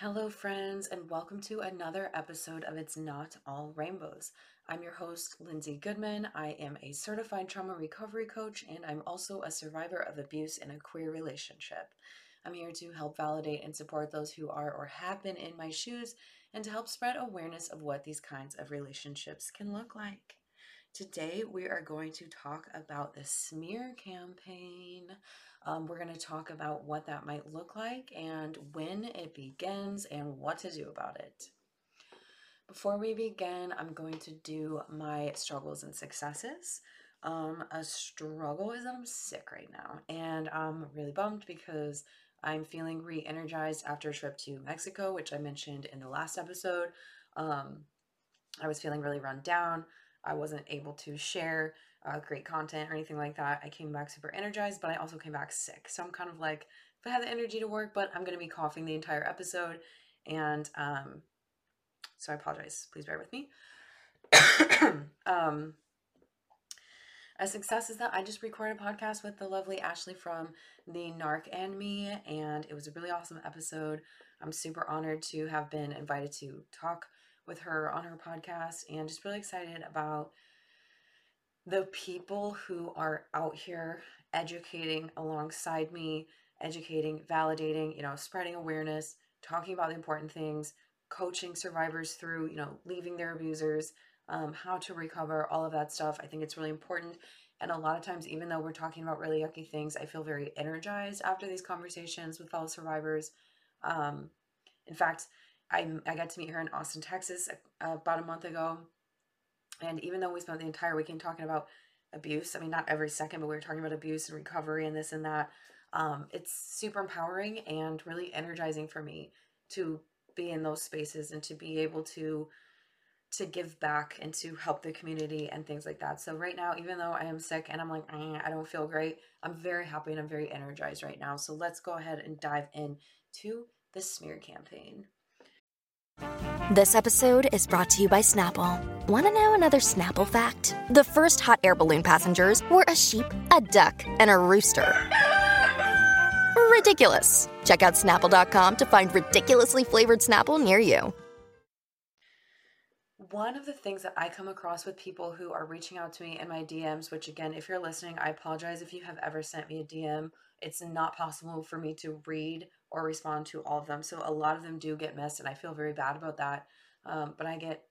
Hello, friends, and welcome to another episode of It's Not All Rainbows. I'm your host, Lindsay Goodman. I am a certified trauma recovery coach, and I'm also a survivor of abuse in a queer relationship. I'm here to help validate and support those who are or have been in my shoes and to help spread awareness of what these kinds of relationships can look like. Today, we are going to talk about the smear campaign. Um, we're going to talk about what that might look like and when it begins and what to do about it. Before we begin, I'm going to do my struggles and successes. Um, a struggle is that I'm sick right now, and I'm really bummed because I'm feeling re energized after a trip to Mexico, which I mentioned in the last episode. Um, I was feeling really run down. I wasn't able to share uh, great content or anything like that. I came back super energized, but I also came back sick. So I'm kind of like, if I have the energy to work, but I'm going to be coughing the entire episode. And um, so I apologize. Please bear with me. um, a success is that I just recorded a podcast with the lovely Ashley from the Narc and Me, and it was a really awesome episode. I'm super honored to have been invited to talk with her on her podcast and just really excited about the people who are out here educating alongside me, educating, validating, you know, spreading awareness, talking about the important things, coaching survivors through, you know, leaving their abusers, um, how to recover, all of that stuff. I think it's really important. And a lot of times, even though we're talking about really yucky things, I feel very energized after these conversations with fellow survivors. Um, in fact, I, I got to meet her in Austin, Texas about a month ago. And even though we spent the entire weekend talking about abuse, I mean, not every second, but we were talking about abuse and recovery and this and that, um, it's super empowering and really energizing for me to be in those spaces and to be able to to give back and to help the community and things like that. So right now, even though I am sick and I'm like, eh, I don't feel great, I'm very happy and I'm very energized right now. So let's go ahead and dive in to the smear campaign. This episode is brought to you by Snapple. Want to know another Snapple fact? The first hot air balloon passengers were a sheep, a duck, and a rooster. Ridiculous. Check out snapple.com to find ridiculously flavored Snapple near you. One of the things that I come across with people who are reaching out to me in my DMs, which again, if you're listening, I apologize if you have ever sent me a DM. It's not possible for me to read or respond to all of them. So a lot of them do get missed, and I feel very bad about that. Um, but I get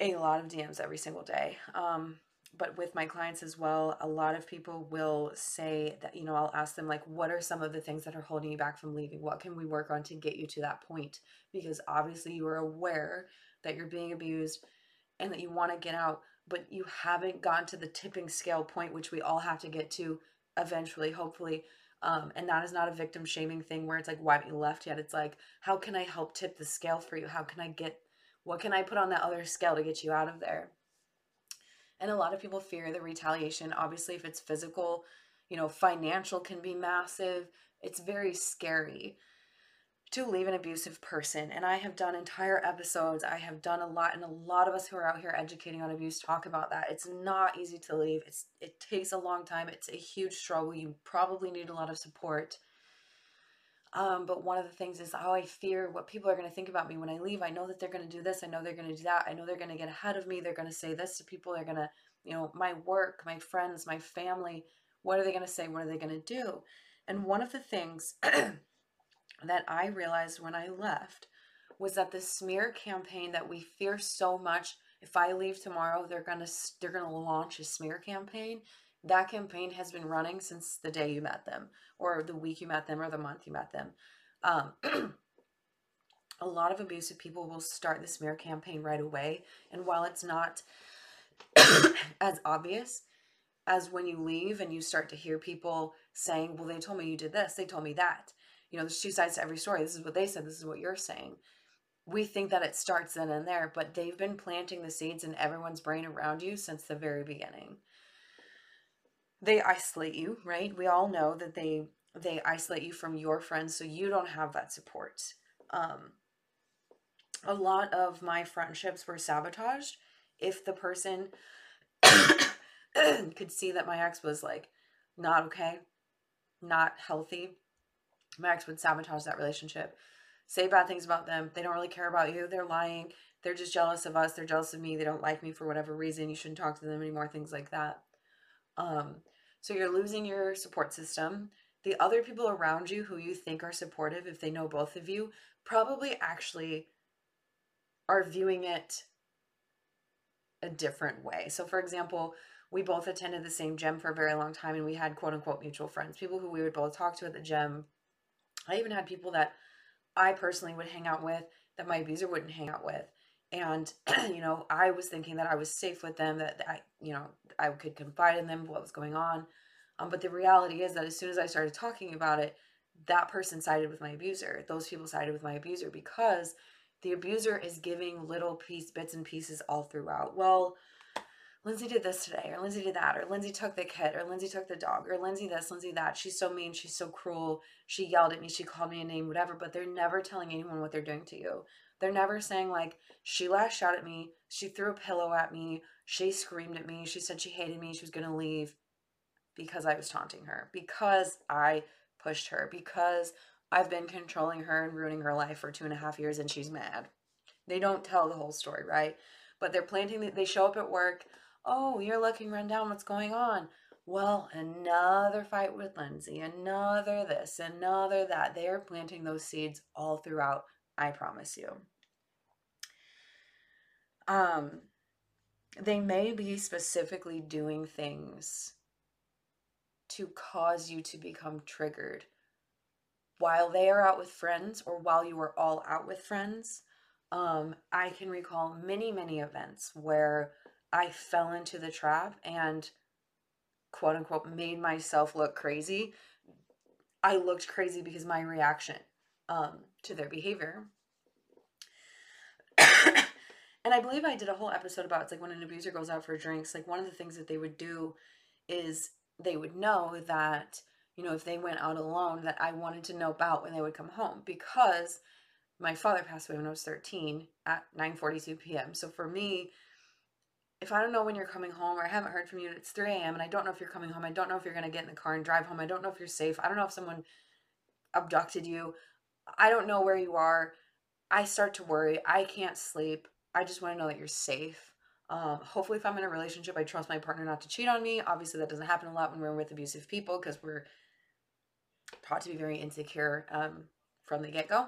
a lot of DMs every single day. Um, but with my clients as well, a lot of people will say that, you know, I'll ask them, like, what are some of the things that are holding you back from leaving? What can we work on to get you to that point? Because obviously you are aware that you're being abused and that you want to get out, but you haven't gotten to the tipping scale point, which we all have to get to eventually, hopefully. Um, and that is not a victim shaming thing where it's like, why haven't you left yet? It's like, how can I help tip the scale for you? How can I get, what can I put on that other scale to get you out of there? And a lot of people fear the retaliation. Obviously, if it's physical, you know, financial can be massive. It's very scary to leave an abusive person. And I have done entire episodes, I have done a lot, and a lot of us who are out here educating on abuse talk about that. It's not easy to leave. It's it takes a long time. It's a huge struggle. You probably need a lot of support. Um, but one of the things is how I fear what people are going to think about me when I leave. I know that they're going to do this. I know they're going to do that. I know they're going to get ahead of me. They're going to say this to people. They're going to, you know, my work, my friends, my family. What are they going to say? What are they going to do? And one of the things that I realized when I left was that the smear campaign that we fear so much if I leave tomorrow they're going to they're going to launch a smear campaign. That campaign has been running since the day you met them or the week you met them or the month you met them. Um, a lot of abusive people will start the smear campaign right away and while it's not as obvious as when you leave and you start to hear people saying well they told me you did this they told me that you know there's two sides to every story this is what they said this is what you're saying we think that it starts then and there but they've been planting the seeds in everyone's brain around you since the very beginning they isolate you, right? We all know that they they isolate you from your friends so you don't have that support. Um a lot of my friendships were sabotaged if the person could see that my ex was like not okay, not healthy, my ex would sabotage that relationship, say bad things about them. They don't really care about you. They're lying. They're just jealous of us. They're jealous of me. They don't like me for whatever reason. You shouldn't talk to them anymore. Things like that. Um, so you're losing your support system. The other people around you who you think are supportive, if they know both of you, probably actually are viewing it a different way. So, for example, we both attended the same gym for a very long time and we had quote unquote mutual friends, people who we would both talk to at the gym. I even had people that I personally would hang out with that my abuser wouldn't hang out with. And, you know, I was thinking that I was safe with them, that I, you know, I could confide in them what was going on. Um, but the reality is that as soon as I started talking about it, that person sided with my abuser. Those people sided with my abuser because the abuser is giving little piece bits and pieces all throughout. Well, Lindsay did this today, or Lindsay did that, or Lindsay took the kid, or Lindsay took the dog, or Lindsay this, Lindsay that. She's so mean, she's so cruel. She yelled at me, she called me a name, whatever, but they're never telling anyone what they're doing to you. They're never saying, like, she lashed out at me, she threw a pillow at me, she screamed at me, she said she hated me, she was gonna leave because I was taunting her, because I pushed her, because I've been controlling her and ruining her life for two and a half years and she's mad. They don't tell the whole story, right? But they're planting, they show up at work. Oh, you're looking run down. What's going on? Well, another fight with Lindsay, another this, another that. They are planting those seeds all throughout, I promise you. Um, they may be specifically doing things to cause you to become triggered while they are out with friends or while you are all out with friends, um, I can recall many, many events where I fell into the trap and quote unquote made myself look crazy. I looked crazy because my reaction um, to their behavior. and I believe I did a whole episode about it's like when an abuser goes out for drinks, like one of the things that they would do is they would know that you know, if they went out alone that I wanted to know about when they would come home because my father passed away when I was 13 at 9:42 p.m. So for me, if I don't know when you're coming home or I haven't heard from you, and it's 3 a.m. and I don't know if you're coming home. I don't know if you're gonna get in the car and drive home. I don't know if you're safe. I don't know if someone abducted you. I don't know where you are. I start to worry. I can't sleep. I just want to know that you're safe. Um, hopefully, if I'm in a relationship, I trust my partner not to cheat on me. Obviously, that doesn't happen a lot when we're with abusive people because we're taught to be very insecure um, from the get go.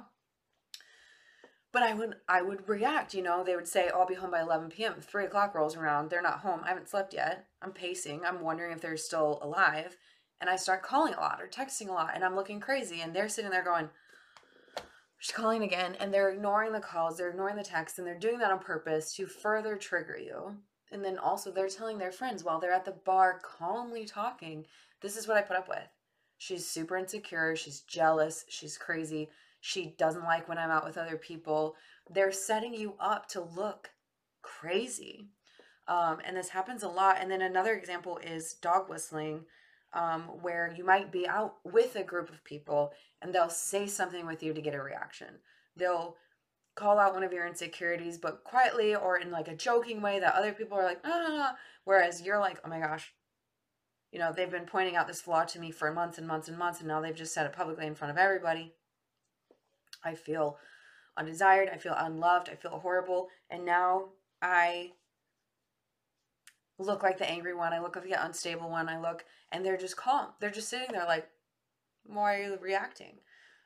But I would I would react, you know. They would say, "I'll be home by 11 p.m." Three o'clock rolls around, they're not home. I haven't slept yet. I'm pacing. I'm wondering if they're still alive, and I start calling a lot or texting a lot, and I'm looking crazy. And they're sitting there going, "She's calling again," and they're ignoring the calls, they're ignoring the texts, and they're doing that on purpose to further trigger you. And then also they're telling their friends while they're at the bar calmly talking, "This is what I put up with." She's super insecure. She's jealous. She's crazy. She doesn't like when I'm out with other people. They're setting you up to look crazy. Um, and this happens a lot. And then another example is dog whistling, um, where you might be out with a group of people and they'll say something with you to get a reaction. They'll call out one of your insecurities, but quietly or in like a joking way that other people are like, ah, whereas you're like, oh my gosh, you know, they've been pointing out this flaw to me for months and months and months, and now they've just said it publicly in front of everybody. I feel undesired. I feel unloved. I feel horrible. And now I look like the angry one. I look like the unstable one. I look, and they're just calm. They're just sitting there like, why are you reacting?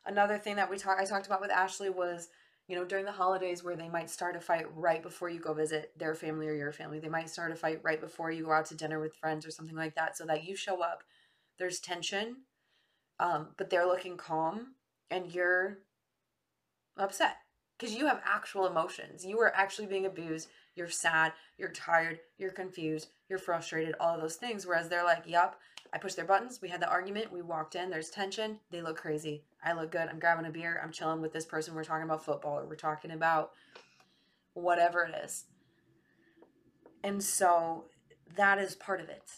Another thing that we talked, I talked about with Ashley was you know, during the holidays where they might start a fight right before you go visit their family or your family. They might start a fight right before you go out to dinner with friends or something like that so that you show up. There's tension, um, but they're looking calm and you're upset because you have actual emotions. You are actually being abused. You're sad. You're tired. You're confused. You're frustrated. All of those things. Whereas they're like, yup, I pushed their buttons. We had the argument. We walked in. There's tension. They look crazy. I look good. I'm grabbing a beer. I'm chilling with this person. We're talking about football or we're talking about whatever it is. And so that is part of it.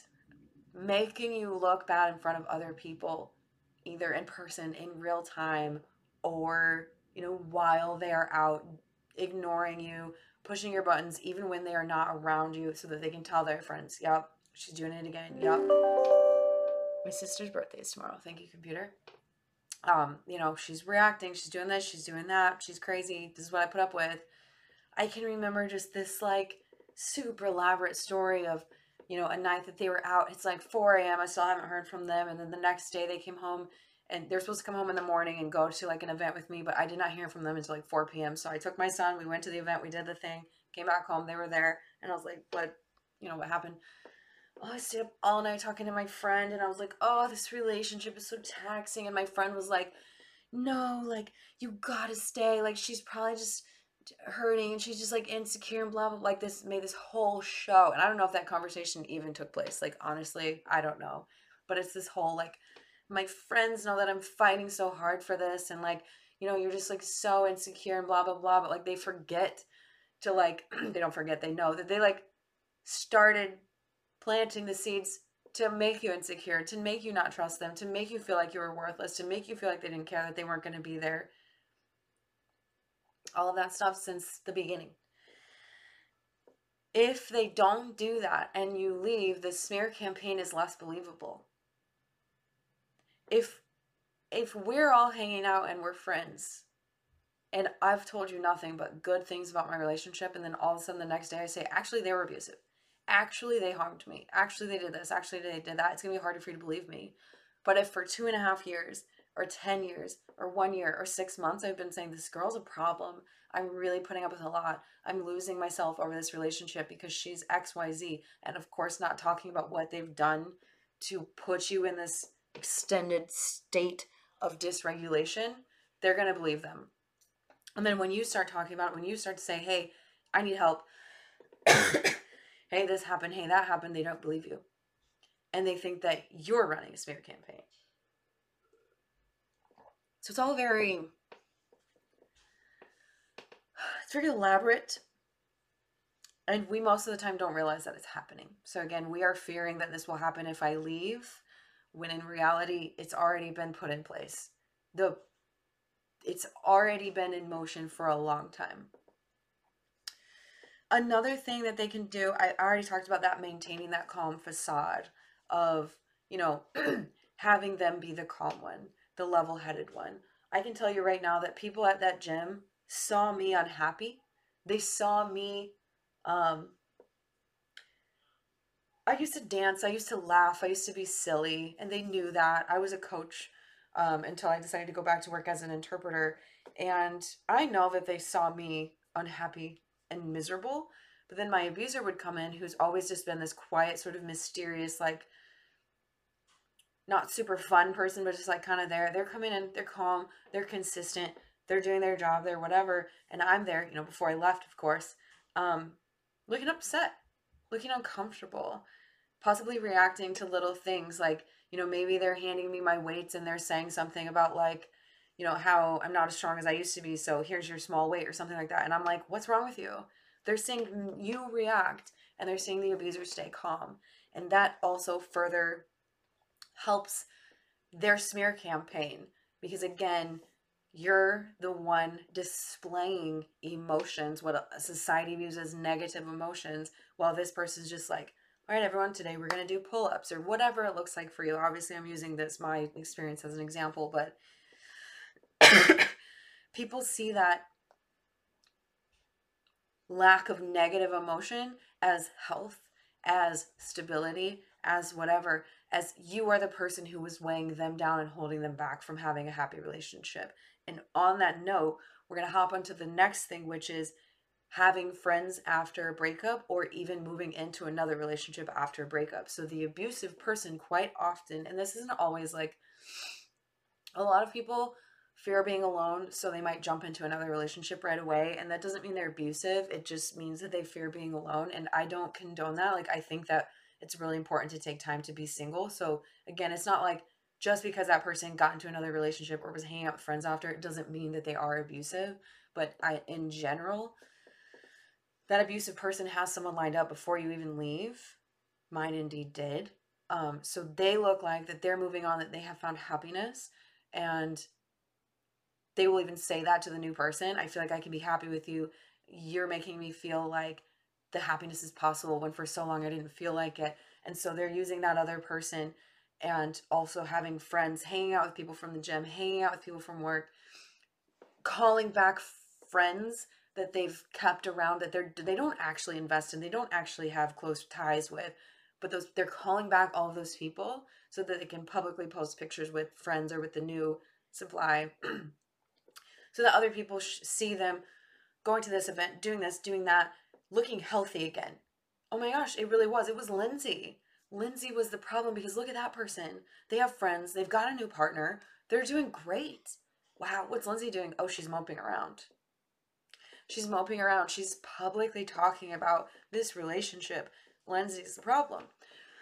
Making you look bad in front of other people, either in person, in real time, or, you know, while they are out ignoring you, pushing your buttons, even when they are not around you, so that they can tell their friends, yep, she's doing it again. Yep. My sister's birthday is tomorrow. Thank you, computer. um, you know, she's reacting, she's doing this, she's doing that, she's crazy. This is what I put up with. I can remember just this like super elaborate story of, you know, a night that they were out. It's like 4 a.m. I still haven't heard from them. And then the next day they came home and they're supposed to come home in the morning and go to like an event with me, but I did not hear from them until like 4 p.m. So I took my son, we went to the event, we did the thing, came back home, they were there, and I was like, what, you know, what happened? Oh, I stayed up all night talking to my friend, and I was like, oh, this relationship is so taxing. And my friend was like, no, like, you gotta stay. Like, she's probably just hurting and she's just like insecure and blah blah like this made this whole show and i don't know if that conversation even took place like honestly i don't know but it's this whole like my friends know that i'm fighting so hard for this and like you know you're just like so insecure and blah blah blah but like they forget to like they don't forget they know that they like started planting the seeds to make you insecure to make you not trust them to make you feel like you were worthless to make you feel like they didn't care that they weren't going to be there all of that stuff since the beginning. If they don't do that and you leave, the smear campaign is less believable. If if we're all hanging out and we're friends and I've told you nothing but good things about my relationship and then all of a sudden the next day I say actually they were abusive. Actually they harmed me. Actually they did this. Actually they did that. It's gonna be harder for you to believe me. But if for two and a half years or 10 years or one year or six months, I've been saying this girl's a problem. I'm really putting up with a lot. I'm losing myself over this relationship because she's XYZ. And of course, not talking about what they've done to put you in this extended state of dysregulation, they're going to believe them. And then when you start talking about it, when you start to say, hey, I need help, hey, this happened, hey, that happened, they don't believe you. And they think that you're running a smear campaign. So it's all very, it's very elaborate. And we most of the time don't realize that it's happening. So again, we are fearing that this will happen if I leave, when in reality, it's already been put in place. The it's already been in motion for a long time. Another thing that they can do, I already talked about that maintaining that calm facade of, you know, having them be the calm one the level headed one. I can tell you right now that people at that gym saw me unhappy. They saw me. Um, I used to dance. I used to laugh. I used to be silly. And they knew that. I was a coach um, until I decided to go back to work as an interpreter. And I know that they saw me unhappy and miserable. But then my abuser would come in, who's always just been this quiet, sort of mysterious, like not super fun person, but just like kind of there. They're coming in, they're calm, they're consistent, they're doing their job, they're whatever. And I'm there, you know, before I left, of course, um, looking upset, looking uncomfortable, possibly reacting to little things like, you know, maybe they're handing me my weights and they're saying something about like, you know, how I'm not as strong as I used to be. So here's your small weight or something like that. And I'm like, what's wrong with you? They're seeing you react and they're seeing the abuser stay calm. And that also further helps their smear campaign because again you're the one displaying emotions what uh, society views as negative emotions while this person's just like all right everyone today we're going to do pull-ups or whatever it looks like for you obviously i'm using this my experience as an example but people see that lack of negative emotion as health as stability as whatever as you are the person who was weighing them down and holding them back from having a happy relationship. And on that note, we're going to hop onto the next thing, which is having friends after a breakup or even moving into another relationship after a breakup. So the abusive person, quite often, and this isn't always like a lot of people fear being alone, so they might jump into another relationship right away. And that doesn't mean they're abusive, it just means that they fear being alone. And I don't condone that. Like, I think that it's really important to take time to be single. So again, it's not like just because that person got into another relationship or was hanging out with friends after it doesn't mean that they are abusive. But I in general, that abusive person has someone lined up before you even leave. Mine indeed did. Um, so they look like that they're moving on, that they have found happiness, and they will even say that to the new person. I feel like I can be happy with you. You're making me feel like the happiness is possible when for so long I didn't feel like it. And so they're using that other person and also having friends, hanging out with people from the gym, hanging out with people from work, calling back friends that they've kept around that they're they don't actually invest in, they don't actually have close ties with, but those they're calling back all of those people so that they can publicly post pictures with friends or with the new supply so that other people sh- see them going to this event, doing this, doing that, looking healthy again. Oh my gosh, it really was. It was Lindsay. Lindsay was the problem because look at that person. They have friends, they've got a new partner, they're doing great. Wow, what's Lindsay doing? Oh, she's moping around. She's moping around. She's publicly talking about this relationship. Lindsay's the problem.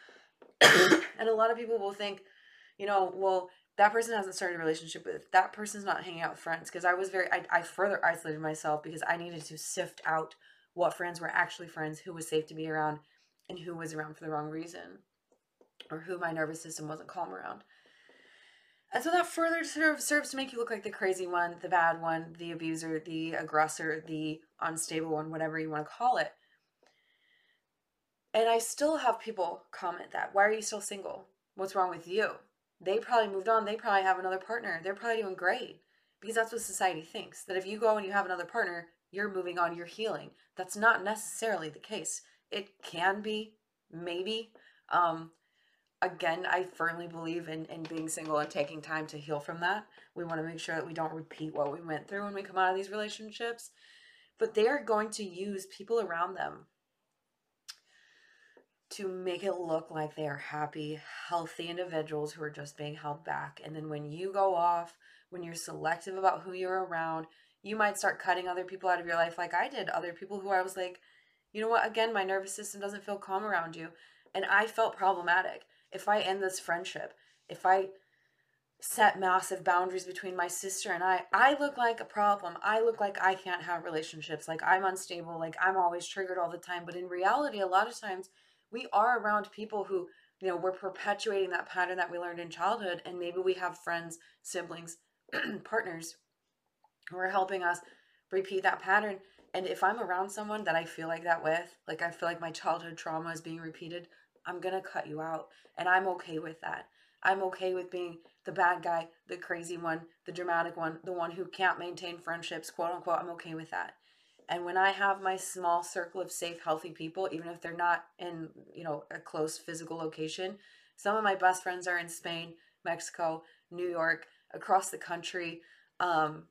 and a lot of people will think, you know, well, that person hasn't started a relationship with that person's not hanging out with friends because i was very I, I further isolated myself because i needed to sift out what friends were actually friends who was safe to be around and who was around for the wrong reason or who my nervous system wasn't calm around and so that further sort of serves to make you look like the crazy one the bad one the abuser the aggressor the unstable one whatever you want to call it and i still have people comment that why are you still single what's wrong with you they probably moved on. They probably have another partner. They're probably doing great because that's what society thinks that if you go and you have another partner, you're moving on, you're healing. That's not necessarily the case. It can be, maybe. Um, again, I firmly believe in, in being single and taking time to heal from that. We want to make sure that we don't repeat what we went through when we come out of these relationships. But they are going to use people around them to make it look like they are happy, healthy individuals who are just being held back. And then when you go off, when you're selective about who you're around, you might start cutting other people out of your life like I did. Other people who I was like, you know what, again, my nervous system doesn't feel calm around you. And I felt problematic. If I end this friendship, if I set massive boundaries between my sister and I, I look like a problem. I look like I can't have relationships, like I'm unstable, like I'm always triggered all the time. But in reality, a lot of times, we are around people who you know we're perpetuating that pattern that we learned in childhood and maybe we have friends siblings partners who are helping us repeat that pattern and if i'm around someone that i feel like that with like i feel like my childhood trauma is being repeated i'm gonna cut you out and i'm okay with that i'm okay with being the bad guy the crazy one the dramatic one the one who can't maintain friendships quote unquote i'm okay with that and when I have my small circle of safe, healthy people, even if they're not in, you know, a close physical location, some of my best friends are in Spain, Mexico, New York, across the country. Um,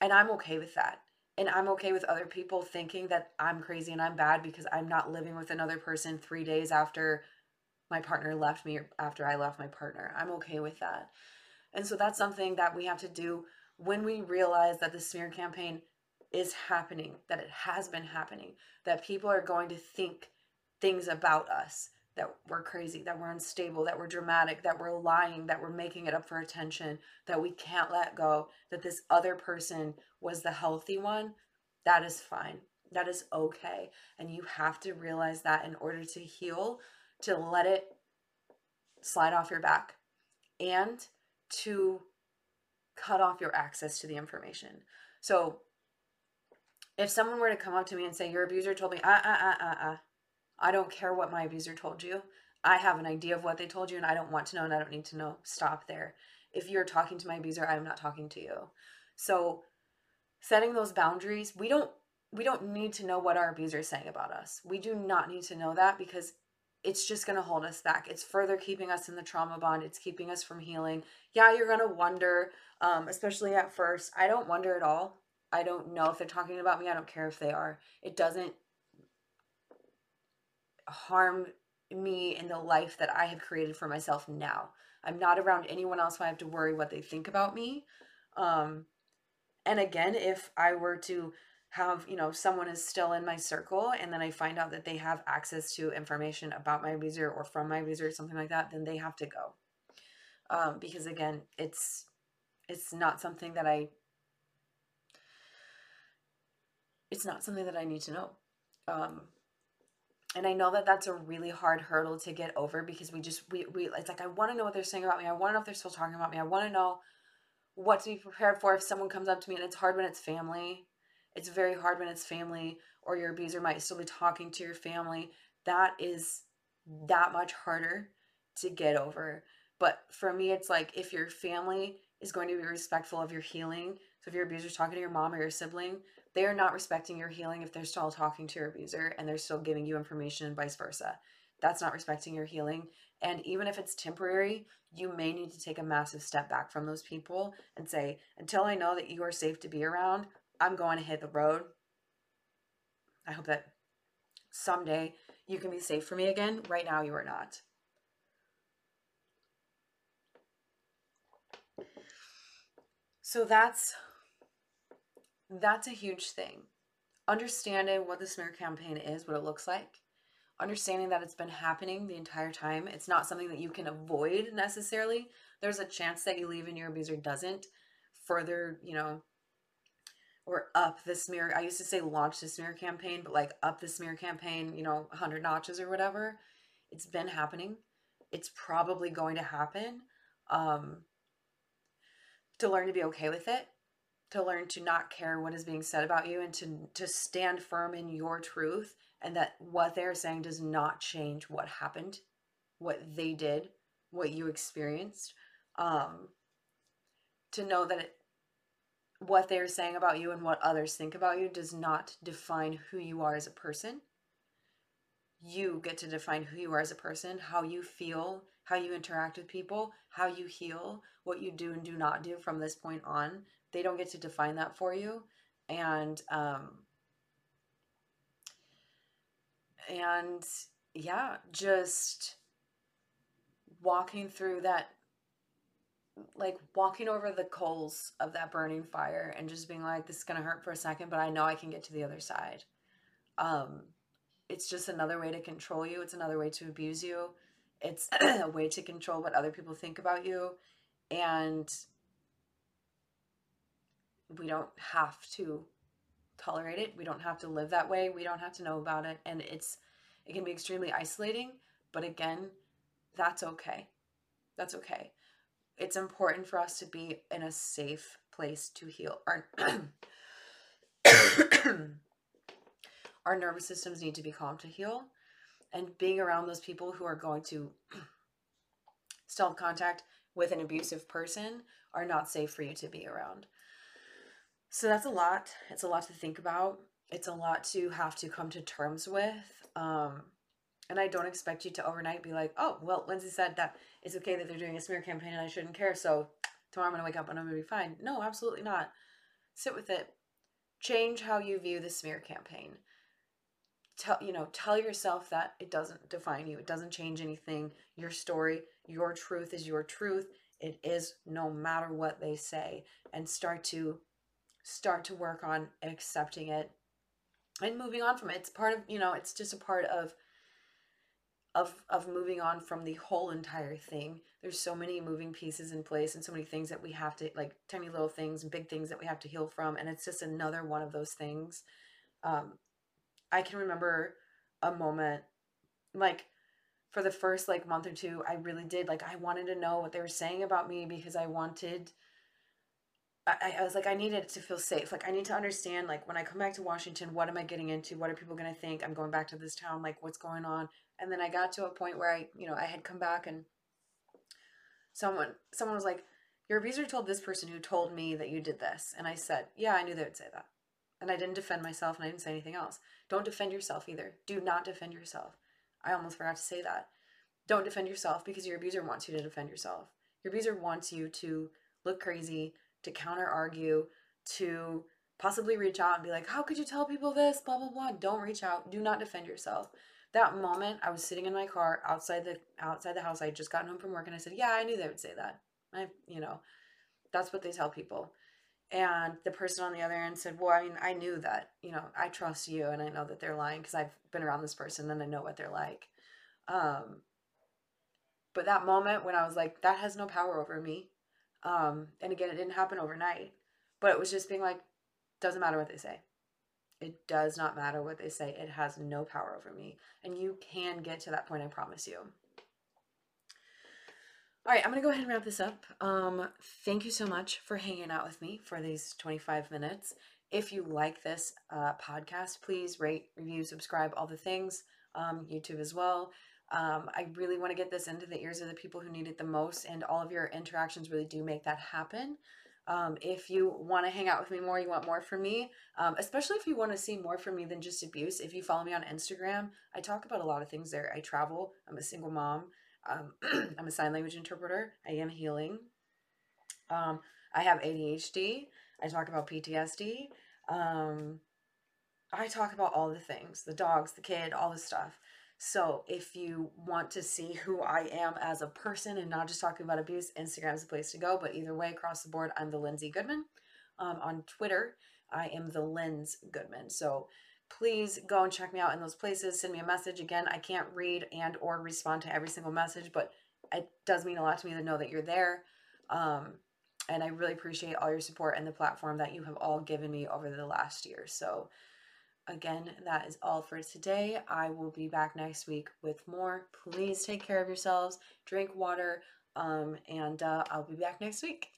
and I'm okay with that. And I'm okay with other people thinking that I'm crazy and I'm bad because I'm not living with another person three days after my partner left me or after I left my partner. I'm okay with that. And so that's something that we have to do when we realize that the smear campaign is happening, that it has been happening, that people are going to think things about us that we're crazy, that we're unstable, that we're dramatic, that we're lying, that we're making it up for attention, that we can't let go, that this other person was the healthy one, that is fine. That is okay. And you have to realize that in order to heal, to let it slide off your back and to cut off your access to the information. So if someone were to come up to me and say, Your abuser told me, ah, ah, ah, ah, ah, I don't care what my abuser told you. I have an idea of what they told you and I don't want to know and I don't need to know. Stop there. If you're talking to my abuser, I'm not talking to you. So setting those boundaries, we don't we don't need to know what our abuser is saying about us. We do not need to know that because it's just going to hold us back. It's further keeping us in the trauma bond. It's keeping us from healing. Yeah, you're going to wonder, um, especially at first. I don't wonder at all. I don't know if they're talking about me. I don't care if they are. It doesn't harm me in the life that I have created for myself now. I'm not around anyone else I have to worry what they think about me. Um, and again, if I were to have, you know, someone is still in my circle and then I find out that they have access to information about my abuser or from my abuser or something like that, then they have to go. Um, because again, it's it's not something that I it's not something that I need to know. Um, and I know that that's a really hard hurdle to get over because we just we we it's like I want to know what they're saying about me. I want to know if they're still talking about me. I want to know what to be prepared for if someone comes up to me and it's hard when it's family. It's very hard when it's family or your abuser might still be talking to your family. That is that much harder to get over. But for me, it's like if your family is going to be respectful of your healing, so if your abuser's talking to your mom or your sibling, they are not respecting your healing if they're still talking to your abuser and they're still giving you information and vice versa. That's not respecting your healing. And even if it's temporary, you may need to take a massive step back from those people and say, until I know that you are safe to be around, I'm going to hit the road. I hope that someday you can be safe for me again. Right now, you are not. So that's that's a huge thing. Understanding what the smear campaign is, what it looks like, understanding that it's been happening the entire time. It's not something that you can avoid necessarily. There's a chance that you leave and your abuser doesn't further, you know, or up the smear. I used to say launch the smear campaign, but like up the smear campaign, you know, 100 notches or whatever. It's been happening. It's probably going to happen. Um, to learn to be okay with it, to learn to not care what is being said about you, and to to stand firm in your truth, and that what they're saying does not change what happened, what they did, what you experienced. Um, to know that it, what they're saying about you and what others think about you does not define who you are as a person. You get to define who you are as a person, how you feel, how you interact with people, how you heal, what you do and do not do from this point on. They don't get to define that for you. And um and yeah, just walking through that like walking over the coals of that burning fire and just being like this is going to hurt for a second but i know i can get to the other side. Um it's just another way to control you. It's another way to abuse you. It's a way to control what other people think about you. And we don't have to tolerate it. We don't have to live that way. We don't have to know about it. And it's it can be extremely isolating but again that's okay. That's okay. It's important for us to be in a safe place to heal. Our our nervous systems need to be calm to heal. And being around those people who are going to still contact with an abusive person are not safe for you to be around. So that's a lot. It's a lot to think about. It's a lot to have to come to terms with. Um, and I don't expect you to overnight be like, oh, well, Lindsay said that it's okay that they're doing a smear campaign and I shouldn't care. So tomorrow I'm going to wake up and I'm going to be fine. No, absolutely not. Sit with it. Change how you view the smear campaign tell you know tell yourself that it doesn't define you it doesn't change anything your story your truth is your truth it is no matter what they say and start to start to work on accepting it and moving on from it. It's part of you know it's just a part of of of moving on from the whole entire thing. There's so many moving pieces in place and so many things that we have to like tiny little things and big things that we have to heal from and it's just another one of those things. Um, I can remember a moment like for the first like month or two, I really did like I wanted to know what they were saying about me because I wanted I, I was like I needed to feel safe. Like I need to understand like when I come back to Washington, what am I getting into? What are people gonna think? I'm going back to this town, like what's going on? And then I got to a point where I, you know, I had come back and someone someone was like, Your abuser told this person who told me that you did this. And I said, Yeah, I knew they would say that. And I didn't defend myself and I didn't say anything else. Don't defend yourself either. Do not defend yourself. I almost forgot to say that. Don't defend yourself because your abuser wants you to defend yourself. Your abuser wants you to look crazy, to counter argue, to possibly reach out and be like, How could you tell people this? Blah, blah, blah. Don't reach out. Do not defend yourself. That moment, I was sitting in my car outside the outside the house. I had just gotten home from work and I said, Yeah, I knew they would say that. I, you know, that's what they tell people. And the person on the other end said, Well, I mean, I knew that, you know, I trust you and I know that they're lying because I've been around this person and I know what they're like. Um, but that moment when I was like, That has no power over me. Um, and again, it didn't happen overnight, but it was just being like, Doesn't matter what they say. It does not matter what they say. It has no power over me. And you can get to that point, I promise you. All right, I'm going to go ahead and wrap this up. Um, thank you so much for hanging out with me for these 25 minutes. If you like this uh, podcast, please rate, review, subscribe, all the things, um, YouTube as well. Um, I really want to get this into the ears of the people who need it the most, and all of your interactions really do make that happen. Um, if you want to hang out with me more, you want more from me, um, especially if you want to see more from me than just abuse. If you follow me on Instagram, I talk about a lot of things there. I travel, I'm a single mom, um, I'm a sign language interpreter, I am healing. Um, I have ADHD, I talk about PTSD. Um, I talk about all the things the dogs, the kid, all the stuff. So if you want to see who I am as a person and not just talking about abuse, Instagram is the place to go. But either way, across the board, I'm the Lindsay Goodman. Um, on Twitter, I am the Lens Goodman. So please go and check me out in those places. Send me a message. Again, I can't read and or respond to every single message, but it does mean a lot to me to know that you're there. Um, and I really appreciate all your support and the platform that you have all given me over the last year. So again, that is all for today. I will be back next week with more. Please take care of yourselves, drink water, um, and uh, I'll be back next week.